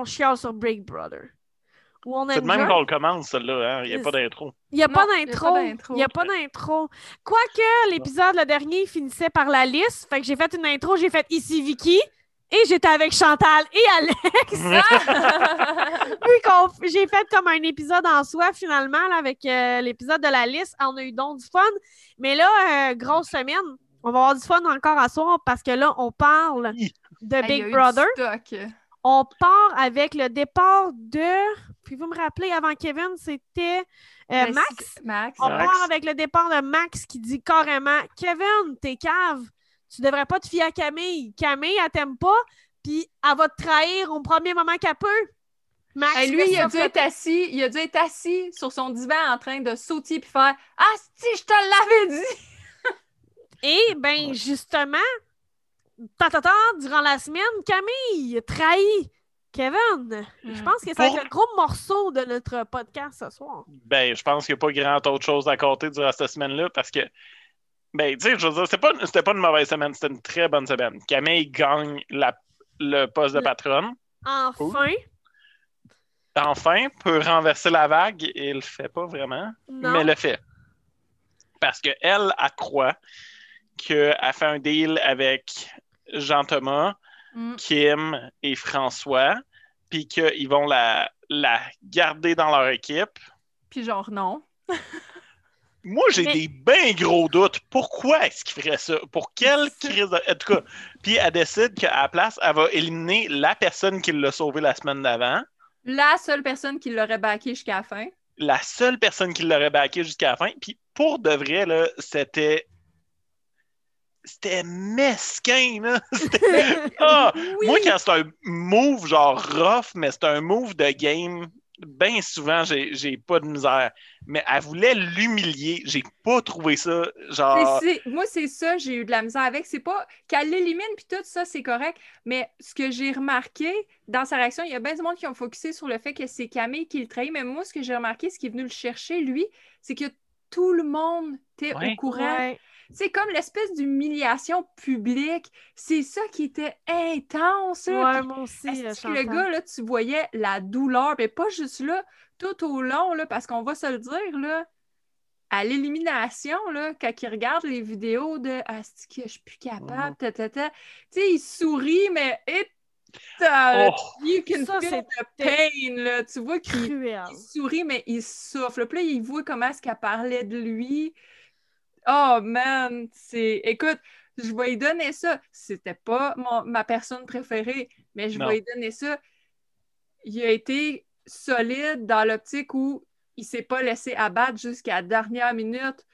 on chiale sur Big Brother. C'est de même qu'on le commence, celle-là. Hein? Il n'y a pas d'intro. Il n'y a, pas Non, il y a d'intro. pas d'intro. Il n'y a pas d'intro. Quoique l'épisode, le dernier, finissait par la liste. Fait que j'ai fait une intro, j'ai fait ici Vicky. Et j'étais avec Chantal et Alex. Puis j'ai fait comme un épisode en soi, finalement, là, avec euh, l'épisode de la liste. On a eu donc du fun. Mais là, euh, grosse semaine. On va avoir du fun encore à soir parce que là, on parle de Hey, Big Brother. On part avec le départ de. Puis vous me rappelez, avant Kevin, c'était euh, Ben, Max? Max. On Max. part avec le départ de Max qui dit carrément Kevin, t'es cave. Tu devrais pas te fier à Camille. Camille, elle t'aime pas, puis elle va te trahir au premier moment qu'elle peut. Max, Hey, lui, il a ça, dû être assis, il a dû être assis sur son divan en train de sautiller puis faire Ah si je te l'avais dit! Et ben justement, ta, ta, ta, durant la semaine, Camille trahit Kevin. Je Mm. pense que ça va Pour- être le gros morceau de notre podcast ce soir. Ben, je pense qu'il n'y a pas grand autre chose à compter durant cette semaine-là parce que, ben, tu sais, je veux dire, c'était pas, c'était pas une mauvaise semaine, c'était une très bonne semaine. Camille gagne la- le poste de patronne. Enfin, Enfin, peut renverser la vague et il le fait pas vraiment, non. mais le fait. Parce qu'elle, elle croit qu'elle fait un deal avec Jean-Thomas, Mm. Kim et François, puis qu'ils vont la, la garder dans leur équipe. Puis genre non. Moi, j'ai Mais- des bien gros doutes. Pourquoi est-ce qu'il ferait ça? Pour quelle crise de... En tout cas, puis elle décide qu'à la place, elle va éliminer la personne qui l'a sauvé la semaine d'avant, La seule personne qui l'aurait backé jusqu'à la fin. la seule personne qui l'aurait backé jusqu'à la fin. Puis pour de vrai, là, c'était... C'était mesquin, là. C'était- Ah! Oui! Moi, quand c'est un move genre rough, mais c'est un move de game, bien souvent, j'ai j'ai pas de misère. Mais elle voulait l'humilier. J'ai pas trouvé ça, genre... Moi, c'est ça, j'ai eu de la misère avec. C'est pas qu'elle l'élimine, puis tout ça, c'est correct. Mais ce que j'ai remarqué dans sa réaction, il y a bien du monde qui ont focusé sur le fait que c'est Camille qui le trahit. Mais moi, ce que j'ai remarqué, ce qui est venu le chercher, lui, c'est que tout le monde était Ouais. au courant. Ouais. C'est comme l'espèce d'humiliation publique. C'est ça qui était intense. là. Ouais, moi aussi. que le gars, là, tu voyais la douleur, mais pas juste là, tout au long, là, parce qu'on va se le dire, là, à l'élimination, là, quand il regarde les vidéos de Ah, que je suis plus capable, Mhm. ta, ta, ta. tu sais, il sourit, mais it, uh, Oh. you can Ça, feel c'est the pain, là. Tu vois qu'il sourit, mais il souffle. Puis là, il voit comment est-ce qu'elle parlait de lui. Oh man, c'est. Écoute, je vais lui donner ça. C'était pas mon- ma personne préférée, mais je Non. vais lui donner ça. Il a été solide dans l'optique où il s'est pas laissé abattre jusqu'à la dernière minute.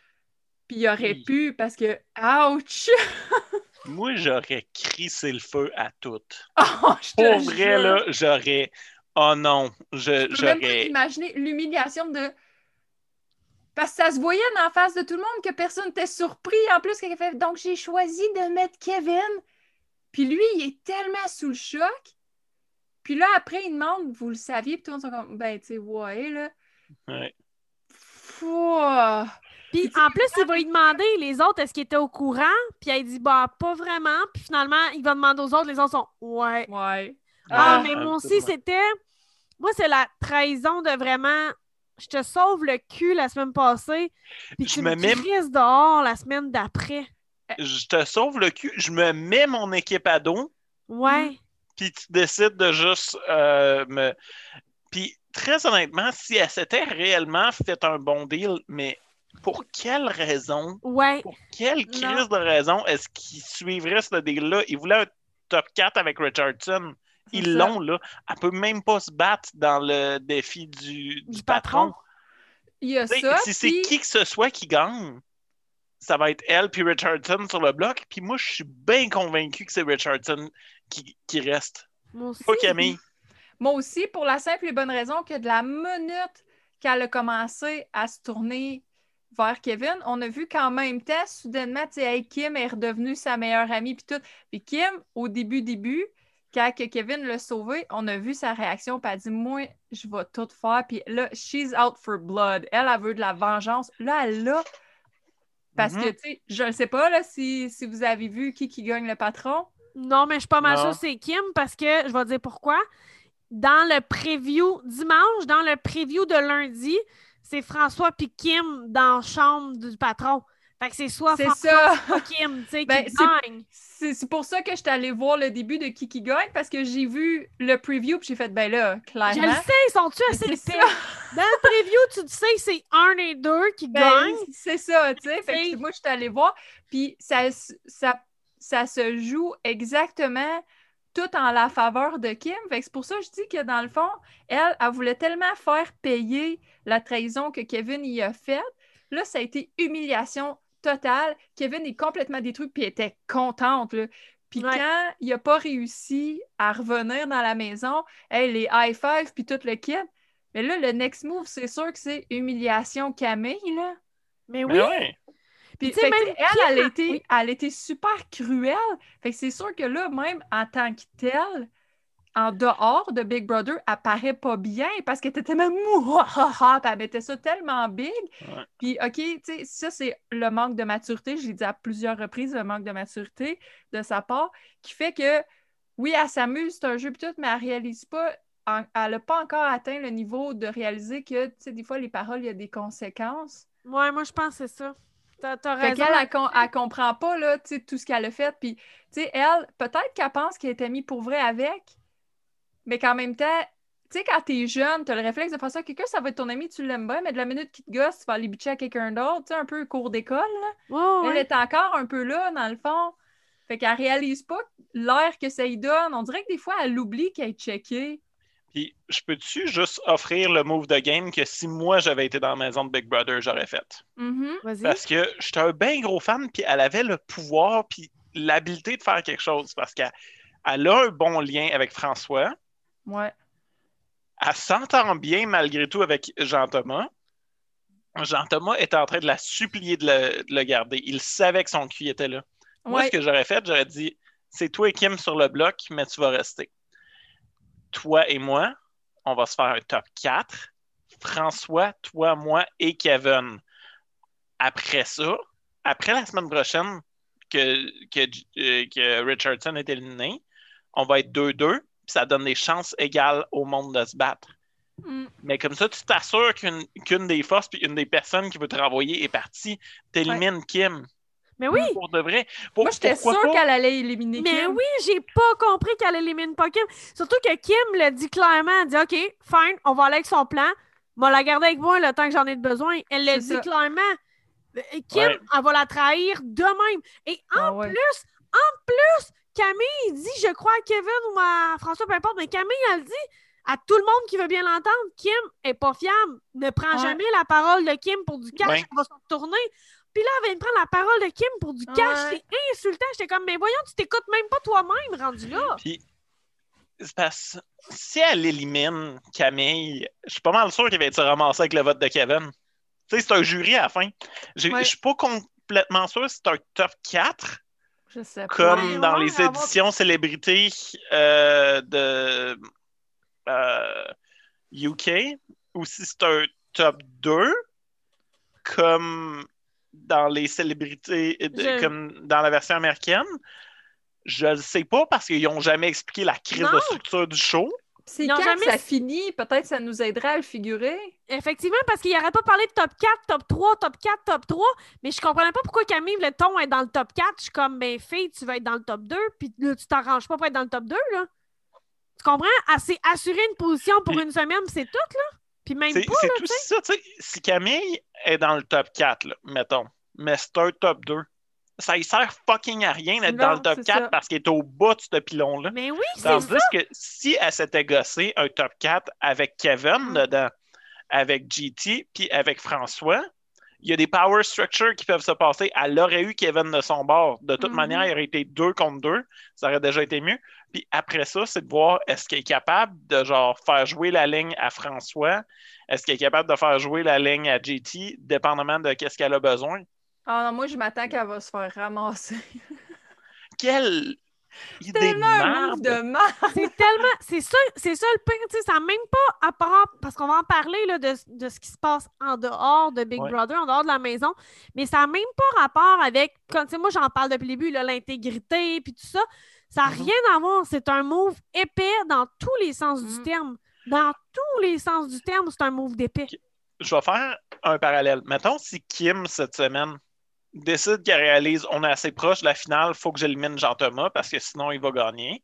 Puis il aurait Oui. pu parce que. Ouch! Moi, j'aurais crissé le feu à toutes. Oh, je te Pour vrai, jure. là, j'aurais. Oh non, je- Je peux même pas j'aurais. imaginer l'humiliation de. Parce que ça se voyait en face de tout le monde que personne n'était surpris. En plus, fait Donc, j'ai choisi de mettre Kevin. Puis lui, il est tellement sous le choc. Puis là, après, il demande Vous le saviez? Puis tout le monde sont comme Ben, tu sais, ouais, là. Ouais. Fouah. Puis en plus, il va lui demander les autres est-ce qu'ils étaient au courant? Puis elle dit bah pas vraiment. Puis finalement, il va demander aux autres. Les autres sont ouais. Ouais. Ah, Ah, mais moi aussi, c'était. Moi, c'est la trahison de vraiment. Je te sauve le cul la semaine passée. Puis Je tu me me mets- crises dehors la semaine d'après. Je te sauve le cul, je me mets mon équipe à dos, Ouais. puis tu décides de juste euh, me. Puis très honnêtement, si elle s'était réellement fait un bon deal, mais pour quelle raison, Ouais. pour quelle crise de raison est-ce qu'il suivrait ce deal-là? Il voulait un top 4 avec Richardson. Ils l'ont, là. Elle peut même pas se battre dans le défi du, du Du patron. patron. Il y a ça. si c'est puis- qui que ce soit qui gagne, ça va être elle puis Richardson sur le bloc. Puis moi, je suis bien convaincu que c'est Richardson qui, qui reste. Moi aussi. Pas Camille. Moi aussi, pour la simple et bonne raison que de la minute qu'elle a commencé à se tourner vers Kevin, on a vu qu'en même temps, soudainement, tu sais, hey, Kim est redevenue sa meilleure amie, puis tout. Puis Kim, au début, début, quand Kevin l'a sauvé, on a vu sa réaction, puis elle a dit, moi, je vais tout faire. Puis là, she's out for blood. Elle, elle veut de la vengeance. Là, elle l'a. Parce Mhm. que, tu sais, je ne sais pas là, si, si vous avez vu qui qui gagne le patron. Non, mais je suis pas mal sûre c'est Kim parce que je vais te dire pourquoi. dans le preview dimanche, dans le preview de lundi, c'est François puis Kim dans la chambre du patron. Fait que c'est soit C'est ça. soit Kim, tu sais, Ben, qui c'est- gagne. C'est pour ça que je suis allée voir le début de Kiki gagne parce que j'ai vu le preview puis j'ai fait ben là, Je clairement. le sais, ils sont-tu assez épais? Dans le preview, tu sais, c'est un et deux qui Ben, gagnent. c'est ça, tu sais. Fait que moi, je suis allée voir, puis ça, ça, ça se joue exactement tout en la faveur de Kim. Fait que c'est pour ça que je dis que dans le fond, elle, elle voulait tellement faire payer la trahison que Kevin y a faite. Là, ça a été humiliation totale. Kevin est complètement détruit, puis elle était contente, là. Puis Ouais. quand il n'a pas réussi à revenir dans la maison, hey, les high five puis tout le kit. Mais là, le next move, c'est sûr que c'est humiliation Camille, là. Mais Mais oui, ouais. Puis, tu sais, fait que, elle, elle, a été, oui. elle a été super cruelle. Fait que c'est sûr que là, même en tant que telle, en dehors de Big Brother, elle paraît pas bien parce qu'elle était tellement puis elle mettait ça tellement big. Ouais. Puis, OK, tu sais, ça, c'est le manque de maturité. Je l'ai dit à plusieurs reprises, le manque de maturité de sa part, qui fait que, oui, elle s'amuse, c'est un jeu, pis tout, mais elle réalise pas, en- elle n'a pas encore atteint le niveau de réaliser que, tu sais, des fois, les paroles, il y a des conséquences. ouais, moi, je pense que c'est ça. T'as Fait raison. qu'elle, elle, com- elle comprend pas, là, tu sais, tout ce qu'elle a fait. Puis, tu sais, elle, peut-être qu'elle pense qu'elle était mise pour vrai avec, mais qu'en même temps, tu sais, quand t'es jeune, t'as le réflexe de faire ça à quelqu'un, ça va être ton ami, tu l'aimes bien, mais de la minute qu'il te gosse, tu vas aller bitcher à quelqu'un d'autre, tu sais, un peu cours d'école, là. Ouais, Elle est encore un peu là, dans le fond. Fait qu'elle réalise pas l'air que ça y donne. On dirait que des fois, elle oublie qu'elle est checkée. Puis, je peux-tu juste offrir le move de game que si moi j'avais été dans la maison de Big Brother, j'aurais fait? Mhm. Vas-y. Parce que j'étais un bien gros fan, puis elle avait le pouvoir, puis l'habileté de faire quelque chose. Parce qu'elle elle a un bon lien avec François. Ouais. Elle s'entend bien malgré tout avec Jean-Thomas. Jean-Thomas était en train de la supplier de le, de le garder. Il savait que son cul était là. Moi, ce que j'aurais fait, j'aurais dit c'est toi et Kim sur le bloc, mais tu vas rester. Toi et moi, on va se faire un top 4. François, toi, moi et Kevin. Après ça, après la semaine prochaine que, que, euh, que Richardson est éliminé, on va être 2-2, puis ça donne des chances égales au monde de se battre. Mm. Mais comme ça, tu t'assures qu'une qu'une des forces puis une des personnes qui veut te renvoyer est partie. T'élimines Kim. Mais oui, Pour de vrai. Pour- Moi, j'étais pourquoi sûre qu'elle allait éliminer mais Kim. oui, j'ai pas compris qu'elle élimine pas Kim. Surtout que Kim l'a dit clairement. Elle dit OK, fine, on va aller avec son plan. Va la garder avec moi le temps que j'en ai besoin. Elle l'a C'est dit ça. clairement. Euh, Kim, Ouais. elle va la trahir de même. Et en Ah ouais. plus, en plus, Camille dit, je crois à Kevin ou à François, peu importe, mais Camille, elle dit à tout le monde qui veut bien l'entendre, Kim est pas fiable. Ne prends Ouais. jamais la parole de Kim pour du cash, Ouais. elle va se retourner. Puis là, elle vient de prendre la parole de Kim pour du cash. Ouais. C'est insultant. J'étais comme, mais voyons, tu t'écoutes même pas toi-même rendu là. Puis, c'est parce si elle élimine Camille, je suis pas mal sûr qu'il va être ramassé avec le vote de Kevin. Tu sais, c'est un jury à la fin. Je Ouais. suis pas complètement sûr si c'est un top 4, Je sais pas. comme Ouais, dans ouais, les éditions célébrités euh, de euh, UK, ou si c'est un top 2, comme dans les célébrités, de- Je- comme dans la version américaine. Je le sais pas parce qu'ils n'ont jamais expliqué la crise Non. de structure du show. C'est quand jamais- ça finit? Peut-être ça nous aiderait à le figurer. Effectivement, parce qu'il n'arrête pas de parler de top 4, top 3, top 4, top 3, mais je comprenais pas pourquoi Camille le ton est dans le top 4. Je suis comme, ben, fille, tu vas être dans le top 2, puis là, tu t'arranges pas pour être dans le top 2, là. Tu comprends? S'est assurée une position pour Puis- une semaine, c'est tout, là. Puis même C'est pas, c'est là, tout ça, tu sais. Si Camille est dans le top 4, là, mettons, mais c'est un top 2, ça y sert fucking à rien d'être dans le top c'est 4 ça. parce qu'il est au bas de ce pilon-là. Mais oui, c'est ça. que si elle s'était gossée un top 4 avec Kevin Mm. dedans, avec GT, puis avec François, il y a des power structures qui peuvent se passer. Elle aurait eu Kevin de son bord. De toute Mhm. manière, il aurait été deux contre deux. Ça aurait déjà été mieux. Puis après ça, c'est de voir est-ce qu'elle est capable de genre faire jouer la ligne à François, est-ce qu'elle est capable de faire jouer la ligne à GT, dépendamment de qu'est-ce qu'elle a besoin? Ah non, moi, je m'attends qu'elle va se faire ramasser. Quelle idée Tellement un move merde! de merde! C'est tellement. C'est ça, c'est ça le pire. Tu sais, ça n'a même pas à part. Parce qu'on va en parler là, de, de ce qui se passe en dehors de Big Ouais. Brother, en dehors de la maison. Mais ça n'a même pas rapport avec. Comme, tu sais, moi, j'en parle depuis le début, là, l'intégrité, puis tout ça. Ça n'a Mhm. rien à voir. C'est un move épais dans tous les sens du Mhm. terme. Dans tous les sens du terme, c'est un move d'épais. Je vais faire un parallèle. Mettons si Kim, cette semaine, décide qu'elle réalise on est assez proche de la finale, faut que j'élimine Jean-Thomas parce que sinon il va gagner.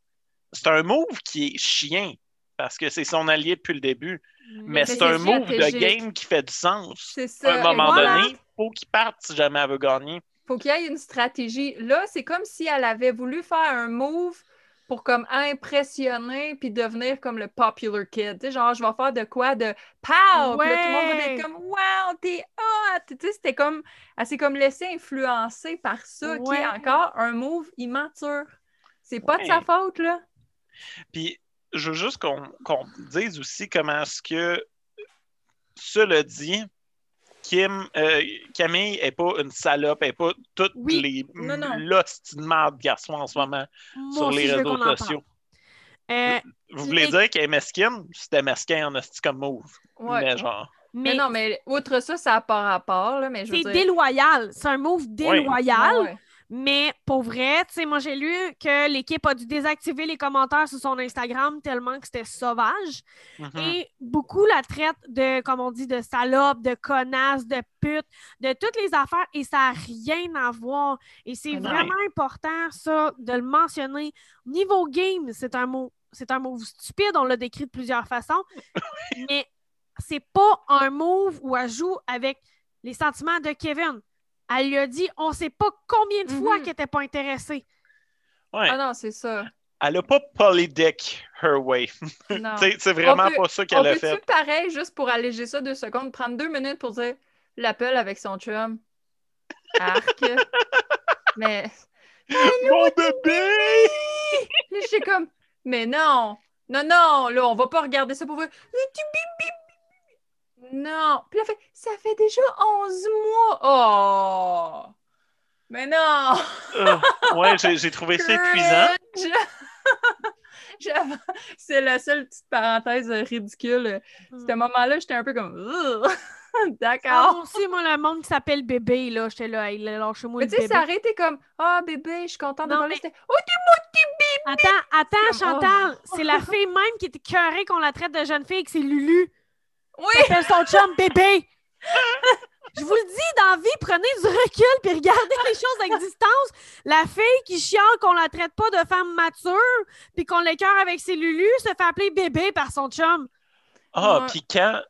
C'est un move qui est chien parce que c'est son allié depuis le début. Mais c'est c'est un move de game qui fait du sens. C'est À ça. un moment voilà. donné, faut qu'il parte si jamais elle veut gagner. faut qu'il y ait une stratégie. Là, c'est comme si elle avait voulu faire un move pour comme impressionner puis devenir comme le popular kid. Tu sais, genre, je vais faire de quoi de pow! Puis là, tout le monde va être comme wow, t'es hot! Tu sais, c'était comme, elle s'est comme laissée influencer par ça, qui est encore un move immature. C'est pas de sa faute, là. Puis, je veux juste qu'on qu'on dise aussi comment est-ce que, cela dit, Kim, euh, Camille est pas une salope, elle n'est pas toutes Oui. les l'ostinement de garçons en ce moment Moi sur les réseaux sociaux. Euh, Vous voulez dire qu'elle est mesquine? C'était mesquin en esti comme move. Ouais. Mais genre, Mais, mais non, mais outre ça, ça n'a pas rapport, là, mais je veux c'est dire... déloyal. C'est un move déloyal. Ouais, ouais. Mais pour vrai, tu sais, moi j'ai lu que l'équipe a dû désactiver les commentaires sur son Instagram tellement que c'était sauvage. mhm. Et beaucoup la traitent de, comme on dit, de salope, de connasse, de pute, de toutes les affaires, et ça n'a rien à voir. Et c'est Ah vraiment important, ça, de le mentionner. Niveau game, c'est un mot, c'est un move stupide, on l'a décrit de plusieurs façons, mais c'est pas un move où elle joue avec les sentiments de Kevin. Elle lui a dit, on sait pas combien de fois Mhm. qu'elle n'était pas intéressée. Ouais. Ah non, c'est ça. Elle a pas polydick her way. Non. C'est vraiment peut- pas ça qu'elle a fait. pareil, juste pour alléger ça deux secondes, prendre deux minutes pour dire l'appel avec son chum? Arc. mais Mon bébé! j'étais comme, mais non, non, non, là, on va pas regarder ça pour voir. Mais tu bip, bip, bip. Non. Puis là, elle fait, ça fait déjà 11 mois. Oh! Mais non! Euh, ouais, j'ai trouvé ça épuisant. C'est la seule petite parenthèse ridicule. Ce moment-là, j'étais un peu comme. Ugh. Ah, D'accord. moi aussi, moi, le monde qui s'appelle bébé, là, j'étais là, il lâche-moi Mais le tu sais, ça aurait été comme Ah, bébé, je suis contente de parler. mais- Oh, t'es mon petit bébé! Attends, attends, Comme, Chantal, c'est la fille même qui était cœurée qu'on la traite de jeune fille, que c'est Lulu. Oui! Elle appelle son chum bébé. Je vous le dis, dans la vie, prenez du recul puis regardez les choses à distance. La fille qui chiale qu'on la traite pas de femme mature puis qu'on l'écœure avec ses Lulu se fait appeler bébé par son chum. Ah, puis quand,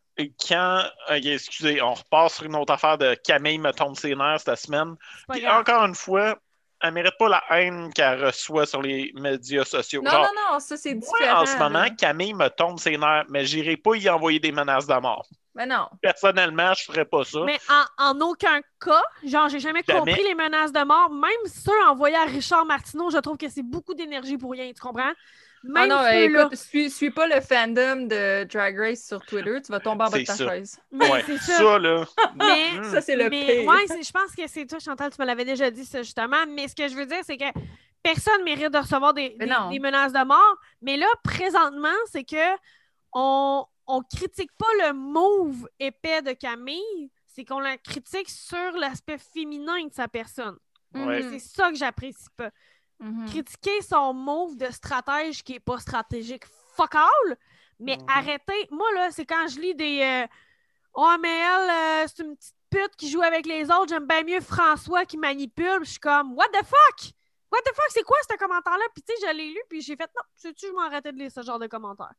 quand ok, excusez, on repart sur une autre affaire de Camille me tombe ses nerfs cette semaine. Puis encore une fois, elle mérite pas la haine qu'elle reçoit sur les médias sociaux. Non, Genre, non, non, ça, c'est moi, différent. en ce moment. Camille me tombe ses nerfs, mais j'irai pas y envoyer des menaces de mort. Mais non. Personnellement, je ferais pas ça. Mais en, en aucun cas, genre, j'ai jamais, Jamais. compris les menaces de mort. Même ceux envoyés à Richard Martineau, je trouve que c'est beaucoup d'énergie pour rien, tu comprends? Ah Même non, euh, ceux-là. écoute, suis, suis pas le fandom de Drag Race sur Twitter, tu vas tomber en bas de C'est ta ça. chaise. Mais Ouais, c'est ça. ça. là. Mais, Mm. Ça, c'est le mais pire. ouais, je pense que c'est toi, Chantal, tu me l'avais déjà dit, ça, justement. Mais ce que je veux dire, c'est que personne mérite de recevoir des, Mais des- non. des menaces de mort. Mais là, présentement, c'est que on, on critique pas le move épais de Camille, c'est qu'on la critique sur l'aspect féminin de sa personne. Ouais. C'est ça que j'apprécie pas. Mhm. Critiquer son move de stratège qui est pas stratégique, fuck all, mais Mhm. arrêtez. Moi, là, c'est quand je lis des. euh, oh, mais elle, euh, c'est une petite pute qui joue avec les autres. J'aime bien mieux François qui manipule. Je suis comme, what the fuck? What the fuck? C'est quoi ce commentaire-là? Puis, tu sais, je l'ai lu, puis j'ai fait, non, sais-tu, je m'arrêtais de lire ce genre de commentaires.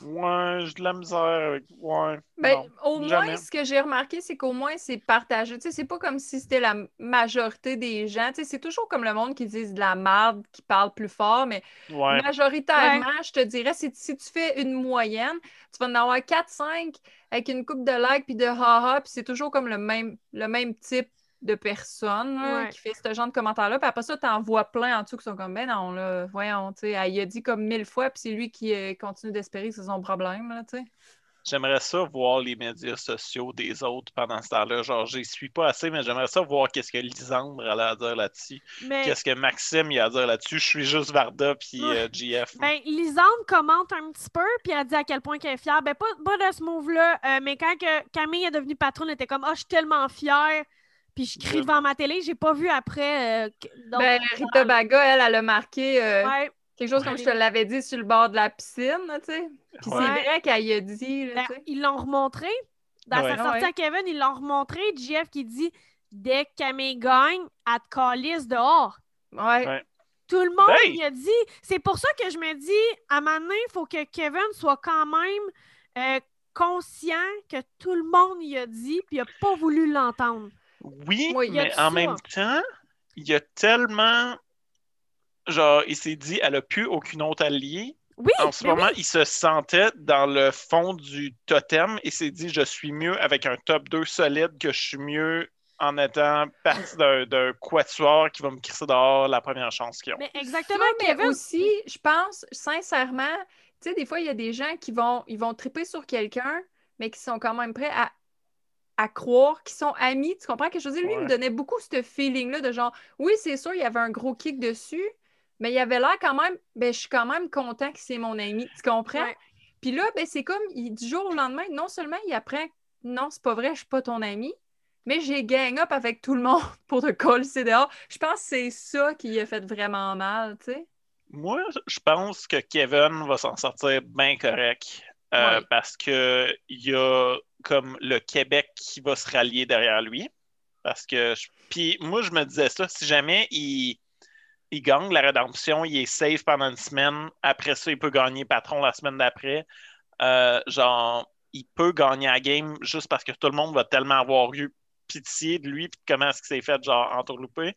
Ouais, j'ai de la misère avec. Ouais. Ben, non, au moins, ce que j'ai remarqué, c'est qu'au moins, c'est partagé. Tu sais, c'est pas comme si c'était la majorité des gens. Tu sais, c'est toujours comme le monde qui dit de la merde, qui parle plus fort, mais Ouais. majoritairement, je te dirais, si, si tu fais une moyenne, tu vas en avoir 4-5 avec une coupe de likes puis de haha, puis c'est toujours comme le même, le même type de personne là, Ouais. qui fait ce genre de commentaires-là. Puis après ça, tu en vois plein en dessous qui sont comme, ben non, là, voyons, tu sais, elle y a dit comme mille fois, puis c'est lui qui euh, continue d'espérer que c'est son problème, là, tu sais. J'aimerais ça voir les médias sociaux des autres pendant ce temps-là. Genre, j'y suis pas assez, mais j'aimerais ça voir qu'est-ce que Lisandre allait à dire là-dessus. Mais, Qu'est-ce que Maxime il a à dire là-dessus? Je suis juste Varda puis Ouais. euh, GF. ben, Lisande commente un petit peu, puis elle dit à quel point qu'elle est fière. Ben, pas, pas de ce move-là, euh, mais quand que Camille est devenue patronne, elle était comme, ah, je suis tellement fière. Puis je crie devant ma télé, j'ai pas vu après. euh, donc, Ben, Rita Baga, elle, elle a marqué euh, ouais. quelque chose comme je te l'avais dit sur le bord de la piscine, tu sais. Puis Ouais. c'est vrai qu'elle y a dit, là, Ben, ils l'ont remontré. Dans Ouais. sa sortie Ouais. à Kevin, ils l'ont remontré. JF qui dit Dès que Camille gagne, elle te calisse dehors. Ouais. Ouais. Tout le monde Hey! il a dit. C'est pour ça que je me dis, à un moment donné, il faut que Kevin soit quand même euh, conscient que tout le monde y a dit, puis il n'a pas voulu l'entendre. Oui, mais en ça. même temps, il y a tellement. Genre, il s'est dit, elle a plus aucune autre alliée. Oui, En ce moment, oui. il se sentait dans le fond du totem et s'est dit, je suis mieux avec un top 2 solide que je suis mieux en étant partie d'un d'un quatuor qui va me crisser dehors la première chance qu'ils ont. Mais exactement, Ça, mais Kevin. aussi, je pense, sincèrement, tu sais, des fois, il y a des gens qui vont, ils vont triper sur quelqu'un, mais qui sont quand même prêts à, à croire qu'ils sont amis. Tu comprends que je veux dire? Lui, il me donnait beaucoup ce feeling-là de genre, oui, c'est sûr, il y avait un gros kick dessus, mais il avait l'air quand même, ben, je suis quand même content que c'est mon ami. Tu comprends? Ouais. Puis là, ben, c'est comme, il- du jour au lendemain, non seulement il apprend, non, c'est pas vrai, je suis pas ton ami, mais j'ai gang up avec tout le monde pour te coller dehors. Je pense que c'est ça qui a fait vraiment mal, tu sais. Moi, je pense que Kevin va s'en sortir bien correct. euh, Ouais. Parce que il y a comme le Québec qui va se rallier derrière lui. Parce que puis moi, je me disais ça, si jamais il, il gagne la rédemption, il est safe pendant une semaine, après ça, il peut gagner patron la semaine d'après. Euh, genre, il peut gagner la game juste parce que tout le monde va tellement avoir eu pitié de lui comment est-ce qu'il s'est fait genre entourlouper.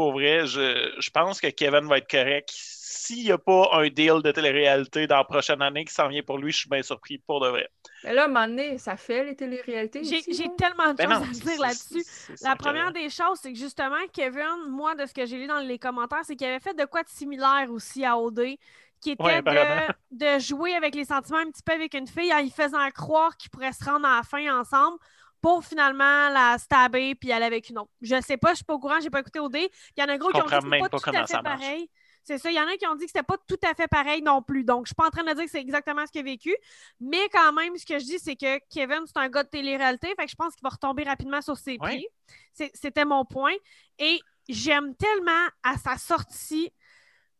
Pour vrai, je, je pense que Kevin va être correct. S'il n'y a pas un deal de télé-réalité dans la prochaine année qui s'en vient pour lui, je suis bien surpris pour de vrai. Mais là, à un moment donné, ça fait les téléréalités. J'ai tellement de Ben choses non, à dire là-dessus. La que- première des choses, c'est que justement, Kevin, moi, de ce que j'ai lu dans les commentaires, c'est qu'il avait fait de quoi de similaire aussi à OD, qui était Ouais, de, de jouer avec les sentiments un petit peu avec une fille en lui faisant croire qu'ils pourraient se rendre à la fin ensemble pour finalement la stabber puis aller avec une autre. Je sais pas, je suis pas au courant, j'ai pas écouté OD. Il y en a gros Je qui ont dit que pas pas, tout à fait pareil. C'est ça, il y en a qui ont dit que c'était pas tout à fait pareil non plus. Donc, je suis pas en train de dire que c'est exactement ce qu'il a vécu. Mais quand même, ce que je dis, c'est que Kevin, c'est un gars de télé-réalité. Fait que je pense qu'il va retomber rapidement sur ses pieds. C'était mon point. Et j'aime tellement à sa sortie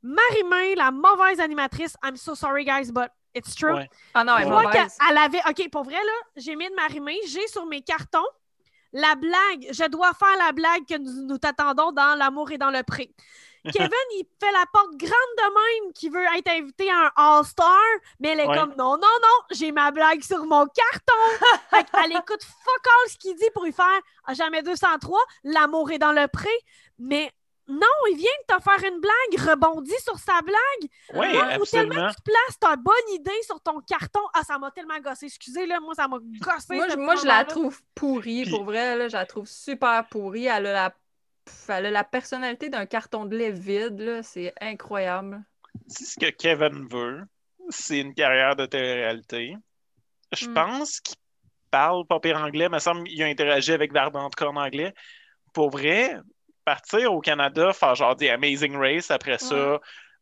Marie-Main, la mauvaise animatrice. I'm so sorry, guys, but it's true. Ouais. Ah non, elle mauvaise. qu'elle avait. OK, pour vrai, là, j'ai mis de Marie-Main. J'ai sur mes cartons la blague. Je dois faire la blague que nous, nous t'attendons dans L'amour et dans le pré. Kevin, il fait la porte grande de même qui veut être invité à un All-Star, mais elle est Ouais. comme non, non, non, j'ai ma blague sur mon carton. fait elle écoute fuck all ce qu'il dit pour y faire à jamais 203, l'amour est dans le pré. Mais non, il vient de te faire une blague, rebondit sur sa blague. Oui, Ou tellement tu places ta bonne idée sur ton carton. Ah, ça m'a tellement gossé. Excusez, là, moi, ça m'a gossé. Moi, je, moi, je la trouve pourrie, Puis- pour vrai. Là, je la trouve super pourrie. Elle a la, pff, elle a la personnalité d'un carton de lait vide. là. C'est incroyable. Si ce que Kevin veut, c'est une carrière de télé-réalité, je Hmm. pense qu'il parle pas pire anglais. Il me semble qu'il a interagi avec Verdantca en anglais. Pour vrai, partir au Canada, faire genre des Amazing Race, après ça,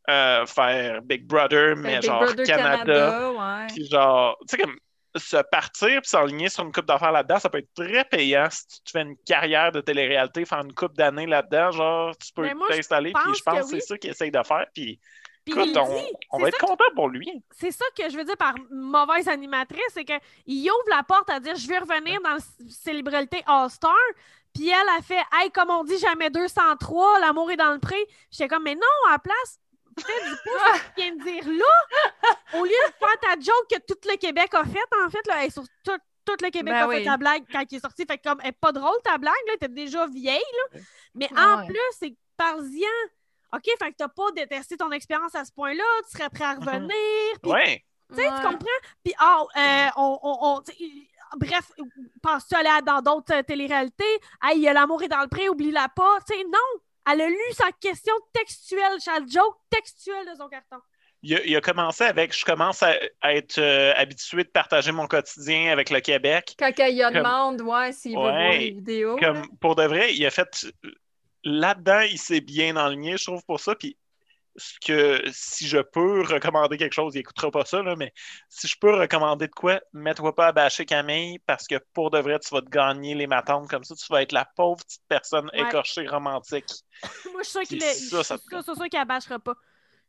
euh, faire Big Brother, mais Big genre Brother Canada. Puis genre, tu sais, comme se partir puis s'enligner sur une coupe d'affaires là-dedans, ça peut être très payant si tu fais une carrière de télé-réalité, faire une coupe d'années là-dedans, genre, tu peux t'installer. Puis je pense que c'est oui. ça qu'il essaye de faire. Puis écoute, on, dit, on va être content pour lui. c'est ça que je veux dire par mauvaise animatrice, c'est qu'il ouvre la porte à dire je vais revenir dans le célébrité All-Star. Puis elle a fait Hey, comme on dit, jamais 203, l'amour est dans le pré. J'étais comme Mais non, à la place, fais du pouce à ce que tu viens de dire là. Au lieu de faire ta joke que tout le Québec a faite, en fait, là, hey, sur tout, tout le Québec Ben a fait oui. la blague quand il est sorti. Fait que comme, elle est pas drôle ta blague, là, t'es déjà vieille, là. Mais Ah en ouais. plus, c'est que parle-y-en. OK, fait que t'as pas détesté ton expérience à ce point-là, tu serais prêt à revenir. Ouais. tu sais, tu Ouais. comprends? Puis, ah, euh, on, on, tu bref, penses-tu aller dans d'autres euh, téléréalités? Hey, l'amour est dans le pré, oublie-la pas. Tu sais, non! Elle a lu sa question textuelle, sa joke textuelle de son carton. Il a, il a commencé avec je commence à, à être euh, habitué de partager mon quotidien avec le Québec. Quand il y a demande, ouais, s'il veut Ouais, voir les vidéos. Comme pour de vrai, il a fait là-dedans, il s'est bien enligné, je trouve, pour ça. Puis ce que si je peux recommander quelque chose, il écoutera pas ça, là, mais si je peux recommander de quoi, mets-toi pas à bâcher Camille parce que pour de vrai, tu vas te gagner les matantes comme ça. Tu vas être la pauvre petite personne Ouais. écorchée romantique. Moi, je suis sûre qu'il ça, Je ça suis te- qu'il abâchera pas.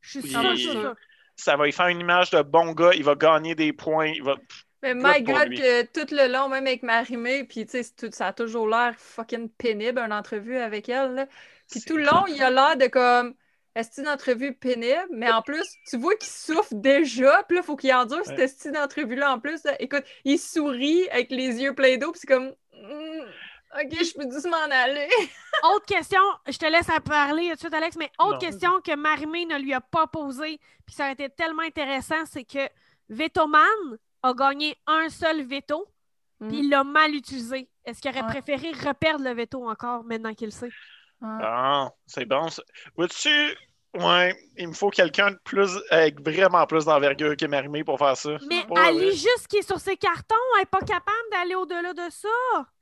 Je suis sûre. Ça va lui faire une image de bon gars, il va gagner des points, il va. Mais my God, que tout le long, même avec Marimé, puis tu sais, ça a toujours l'air fucking pénible, une entrevue avec elle. Puis tout le long, il a l'air de comme. Est-ce une entrevue pénible? Mais en plus, tu vois qu'il souffre déjà, puis là, il faut qu'il endure cette Ouais. style d'entrevue-là en plus. là. Écoute, il sourit avec les yeux pleins d'eau, puis c'est comme. Hmm, ok, je peux doucement en aller. Autre question, je te laisse à parler tout de suite, Alex, mais autre Non. question que Marimé ne lui a pas posée, puis ça aurait été tellement intéressant, c'est que Vetoman a gagné un seul veto, puis il l'a mal utilisé. Est-ce qu'il aurait Ouais. préféré reperdre le veto encore maintenant qu'il le sait? Ah. Ah, c'est bon. ça. Vois-tu, ouais, il me faut quelqu'un de plus, avec vraiment plus d'envergure que Marimé pour faire ça. Mais elle lit juste ce qui est sur ses cartons, elle n'est pas capable d'aller au-delà de ça.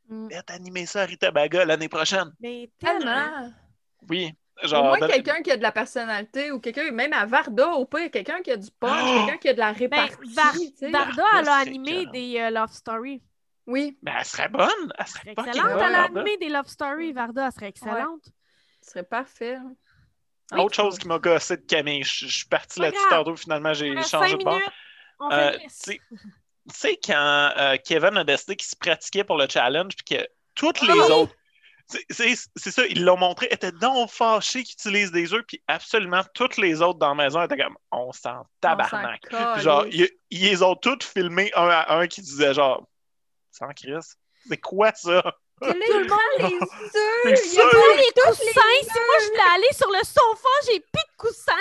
Hmm. Faites animer ça à Rita Baga l'année prochaine. Mais tellement. Oui. Au Genre, moins dans- quelqu'un qui a de la personnalité ou quelqu'un, même à Varda, au pire, quelqu'un qui a du punch, Oh! quelqu'un qui a de la Ben, répartie. Var- sais. Varda, Varda, elle a animé des euh, love stories. Oui, Ben, elle serait bonne. Elle serait Elle serait excellente, elle animé des love stories, Varda, elle serait excellente. ce serait parfait. Oui. Autre chose qui m'a gossé de Camille, je, je suis parti là-dessus tantôt, finalement, j'ai changé de bord. Euh, tu sais- tu sais, quand euh, Kevin a décidé qu'il se pratiquait pour le challenge, puis que toutes les Ah oui! autres. c'est- ça, ils l'ont montré, étaient donc fâchés qu'ils utilisent des œufs, puis absolument toutes les autres dans la maison étaient comme on s'en tabarnak. On Genre, ils les ont toutes filmés un à un qui disaient genre sans Chris, c'est quoi ça? Tout le monde- les Les œufs! Il y a Pas les coussins! Si moi je voulais aller sur le sofa, j'ai plus de coussins!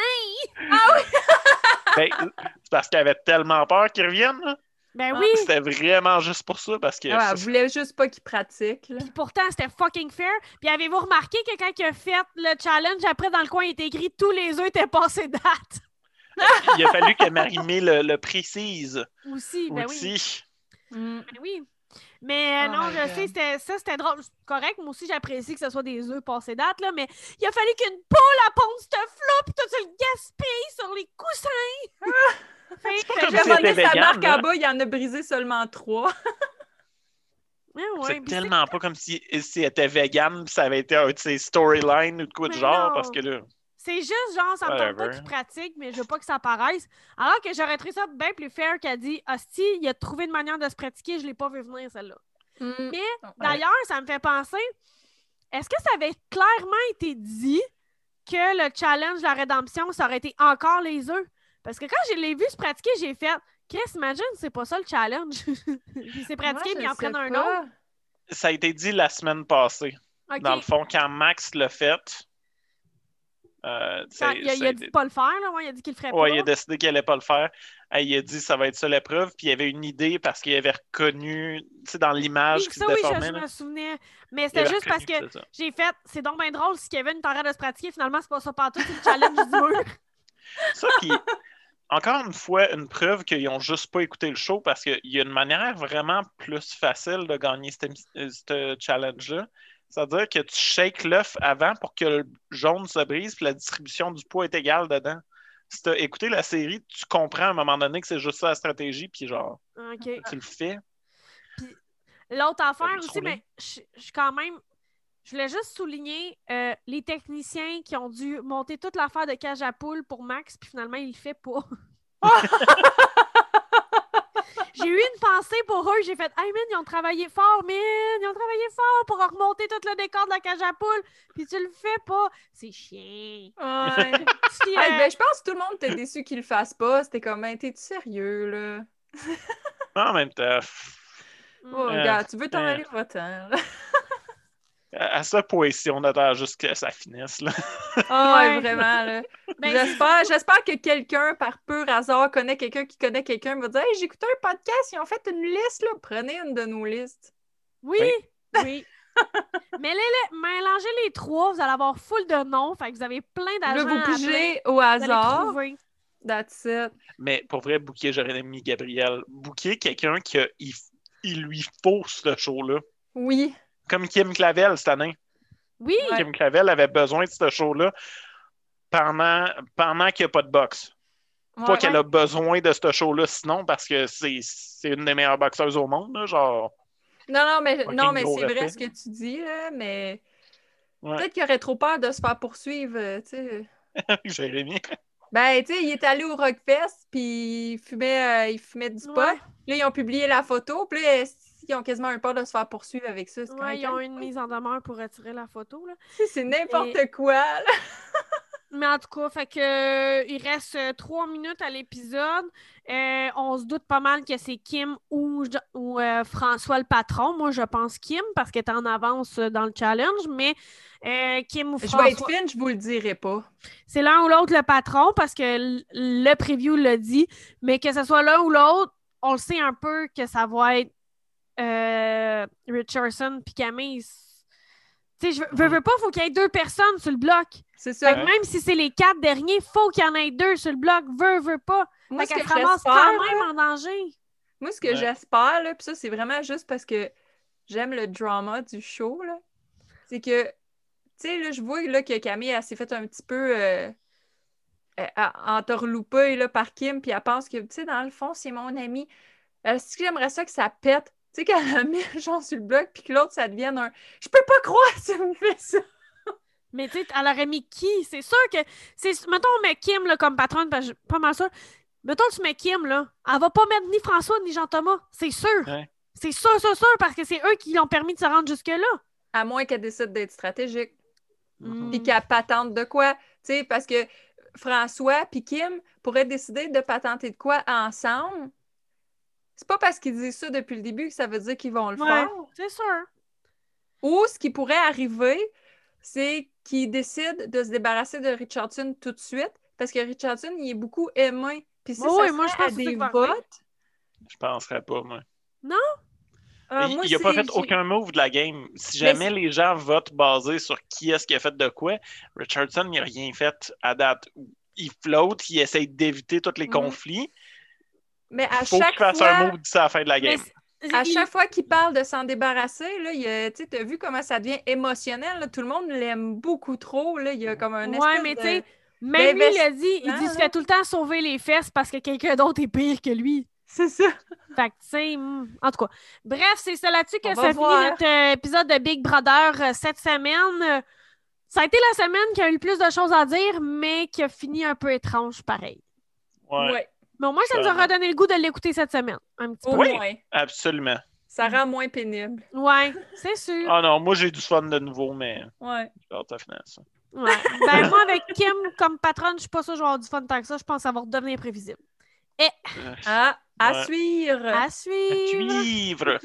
Ben, c'est parce qu'elle avait tellement peur qu'ils reviennent. là. Ben Ah. oui! C'était vraiment juste pour ça, parce que Ah, ça, elle voulait juste pas qu'il pratique. là. Puis pourtant, c'était fucking fair. Puis avez-vous remarqué que quand il a fait le challenge, après dans le coin, il était écrit tous les œufs étaient passés date? il a fallu que Marie-Mé le, le précise Aussi, ben oui. aussi. Mm. Ben oui. Mais euh, Oh non, je God. sais, c'était, ça c'était drôle. C'est correct, moi aussi j'apprécie que ce soit des œufs passés date, là, mais il a fallu qu'une poule à pondre ce flop, puis toi tu le gaspilles sur les coussins! Fait que, comme si sa marque là. en bas, il en a brisé seulement trois. Ouais, ouais, c'est tellement pas comme si, si était vegan, ça avait été un de ses storylines ou de quoi de genre, non. parce que là. C'est juste genre, ça me tente pas qu'il pratique, mais je veux pas que ça paraisse. Alors que j'aurais trouvé ça bien plus fair qu'elle dit Hostie, il a trouvé une manière de se pratiquer, je l'ai pas vu venir celle-là. Mm. Mais Ouais. D'ailleurs, ça me fait penser, est-ce que ça avait clairement été dit que le challenge de la rédemption, ça aurait été encore les œufs? Parce que quand je l'ai vu se pratiquer, j'ai fait Chris, imagine, c'est pas ça le challenge. il s'est pratiqué, Moi, puis il en prenne un pas. autre. Ça a été dit la semaine passée. Dans le fond, quand Max l'a fait, euh, ça- il a, il a dit de pas le faire, là. Ouais, il a dit qu'il le ferait Ouais, pas. il a décidé qu'il allait pas le faire. Il a dit ça va être ça l'épreuve, puis il avait une idée parce qu'il avait reconnu, dans l'image Oui, qui ça, oui, je, me souvenais. Mais c'était juste parce que j'ai fait, c'est donc bien drôle si Kevin t'arrête de se pratiquer, finalement, c'est pas ça partout, c'est le challenge du mur. Ça, puis encore une fois, une preuve qu'ils ont juste pas écouté le show parce qu'il y a une manière vraiment plus facile de gagner euh, ce challenge-là. C'est-à-dire que tu shakes l'œuf avant pour que le jaune se brise puis la distribution du poids est égale dedans. Si tu as écouté la série, tu comprends à un moment donné que c'est juste ça la stratégie, puis genre, tu le fais. L'autre affaire aussi, mais je je suis quand même. Je voulais juste souligner euh, les techniciens qui ont dû monter toute l'affaire de cage à poule pour Max, puis finalement, il le fait pas. J'ai eu une pensée pour eux. J'ai fait Hey man, ils ont travaillé fort, man! Ils ont travaillé fort pour remonter tout le décor de la cage à poule, puis tu le fais pas. C'est chiant. Ouais. Puis, euh, ben, je pense que tout le monde était déçu qu'il le fasse pas. C'était comme, ben, t'es-tu sérieux, là? En même temps, mm, Oh, Euh, regarde, tu veux t'en euh. aller, va-t'en. À ce point-ci, on attend juste que ça finisse. Là. Ah, ouais, Ouais. vraiment, là. ben, J'espère, j'espère que quelqu'un, par pur hasard, connaît quelqu'un qui connaît quelqu'un, va dire Hey, j'ai écouté un podcast, ils ont fait une liste, là. Prenez une de nos listes. Oui, oui. Mais les, les- mélangez les trois, vous allez avoir full de noms, fait que vous avez plein Là, d'argent. vous pigez au hasard. That's it. Mais pour vrai, Bouquet, j'aurais aimé Gabriel. Bouquet, quelqu'un qui il, il lui faut ce show-là. Oui. Comme Kim Clavel cette année. Oui, Ouais. Kim Clavel avait besoin de ce show-là pendant, pendant qu'il n'y a pas de boxe. Pas Ouais. qu'elle a besoin de ce show-là sinon, parce que c'est c'est une des meilleures boxeuses au monde. là, genre, Non, non, mais, non, mais c'est vrai ce que tu dis, là, mais Ouais. peut-être qu'il aurait trop peur de se faire poursuivre, euh, tu sais. Jérémy. Ben, tu sais, il est allé au Rockfest, puis il fumait, euh, il fumait du pot. Là, ils ont publié la photo, puis là, ils ont quasiment eu peur de se faire poursuivre avec ça. Ouais, ils ont une mise en demeure pour retirer la photo. Là. C'est n'importe quoi, là. Mais en tout cas, fait que, euh, il reste euh, trois minutes à l'épisode. Euh, on se doute pas mal que c'est Kim ou, euh, François le patron. Moi, je pense Kim parce qu'elle est en avance dans le challenge, mais Kim ou Je François. vais être fine, je vous le dirai pas. C'est l'un ou l'autre le patron parce que le preview le dit, mais que ce soit l'un ou l'autre, on le sait un peu que ça va être euh, Richardson puis Camille. Tu sais, je veux- veux, pas, faut qu'il y ait deux personnes sur le bloc. C'est Fait ça. que même si c'est les quatre derniers, faut qu'il y en ait deux sur le bloc. Veux, veux pas. Moi, fait ce qu'elle que se ramasse quand même en danger. Moi, ce que Ouais. j'espère, là, puis ça, c'est vraiment juste parce que j'aime le drama du show, là, c'est que, tu sais, là, je vois là, que Camille, elle s'est fait un petit peu euh, euh, entourloupée, là, par Kim, puis elle pense que, tu sais, dans le fond, c'est mon ami. Est-ce que j'aimerais ça que ça pète? Tu sais, qu'elle a mis le genre sur le bloc, puis que l'autre, ça devienne un « Je peux pas croire que tu me fais ça! Mais tu sais, elle aurait mis qui? C'est sûr que. c'est Mettons, on met Kim là, comme patronne, parce que je suis pas mal sûr. Mettons, tu mets Kim, là. Elle va pas mettre ni François ni Jean-Thomas. C'est sûr. Ouais. C'est sûr, sûr, sûr, parce que c'est eux qui l'ont permis de se rendre jusque-là. ». À moins qu'elle décide d'être stratégique. Mm. puis qu'elle patente de quoi? Tu sais, parce que François puis Kim pourraient décider de patenter de quoi ensemble. C'est pas parce qu'ils disent ça depuis le début que ça veut dire qu'ils vont le Ouais, faire. c'est sûr. Ou ce qui pourrait arriver, c'est qu'ils décident de se débarrasser de Richardson tout de suite parce que Richardson, il est beaucoup aimé. Puis si Ouais, ça moi, je fait pense à des votes... Je penserais pas, moi. il moi, il a pas fait aucun move de la game. Si Mais jamais les gens votent basé sur qui est-ce qui a fait de quoi, Richardson n'a rien fait à date. Il flotte, il essaye d'éviter tous les Mhm. conflits. Mais à faut chaque qu'il fasse fois... un move d'ici à la fin de la Mais game. c'est- À il- chaque fois qu'il parle de s'en débarrasser, tu t'as vu comment ça devient émotionnel. là. Tout le monde l'aime beaucoup trop. Là. Il y a comme un Ouais, espèce mais de- tu sais, même lui, il a dit, il dit, là. fait tout le temps sauver les fesses parce que quelqu'un d'autre est pire que lui. C'est ça. Fait que, tu sais, hmm, en tout cas. Bref, c'est ça là-dessus que On ça finit notre euh, épisode de Big Brother euh, cette semaine. Ça a été la semaine qui a eu le plus de choses à dire, mais qui a fini un peu étrange pareil. Ouais, Ouais. Mais au moins, ça nous aura donné le goût de l'écouter cette semaine. Un petit peu. Oui. moins. absolument. Ça rend moins pénible. Ouais, c'est sûr. Ah non, moi j'ai du fun de nouveau, mais Ouais. j'ai hâte à finir ça. Ouais. Ben, moi, avec Kim comme patronne, je suis pas sûre que je vais avoir du fun tant que ça. Je pense que ça va redevenir prévisible. Euh, Ah, à Ouais. suivre. À à suivre. suivre!